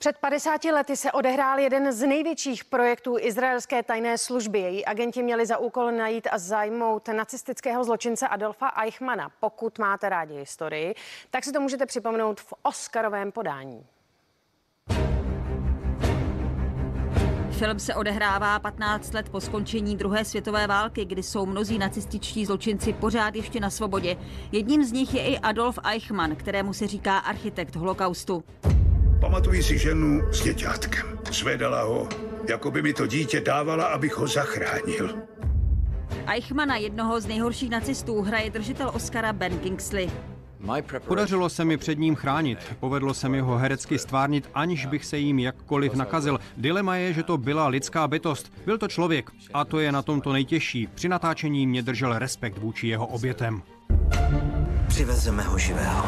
Před 50 lety se odehrál jeden z největších projektů izraelské tajné služby. Její agenti měli za úkol najít a zajmout nacistického zločince Adolfa Eichmana. Pokud máte rádi historii, tak si to můžete připomenout v Oscarovém podání. Film se odehrává 15 let po skončení druhé světové války, kdy jsou mnozí nacističtí zločinci pořád ještě na svobodě. Jedním z nich je i Adolf Eichmann, kterému se říká architekt holokaustu. Pamatuji si ženu s děťátkem. Zvedala ho, jako by mi to dítě dávala, abych ho zachránil. Eichmana, jednoho z nejhorších nacistů, hraje držitel Oscara Ben Kingsley. Podařilo se mi před ním chránit. Povedlo se mi ho herecky stvárnit, aniž bych se jim jakkoliv nakazil. Dilema je, že to byla lidská bytost. Byl to člověk. A to je na tom to nejtěžší. Při natáčení mě držel respekt vůči jeho obětem. Přivezeme ho živého.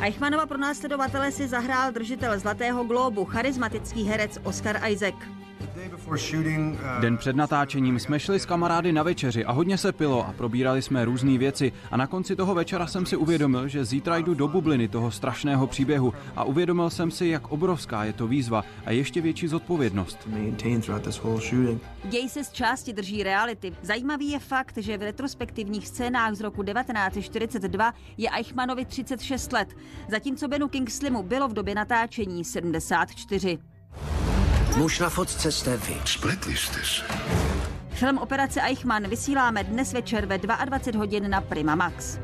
Eichmannova pro následovatele si zahrál držitel Zlatého glóbu, charismatický herec Oscar Isaac. Den před natáčením jsme šli s kamarády na večeři a hodně se pilo a probírali jsme různé věci a na konci toho večera jsem si uvědomil, že zítra jdu do bubliny toho strašného příběhu a uvědomil jsem si, jak obrovská je to výzva a ještě větší zodpovědnost. Děj se z části drží reality. Zajímavý je fakt, že v retrospektivních scénách z roku 1942 je Eichmannovi 36 let, zatímco Benu Kingslimu bylo v době natáčení 74. Muž na fotce jste vy. Spletli jste se. Film Operace Eichmann vysíláme dnes večer ve 22 hodin na Prima Max.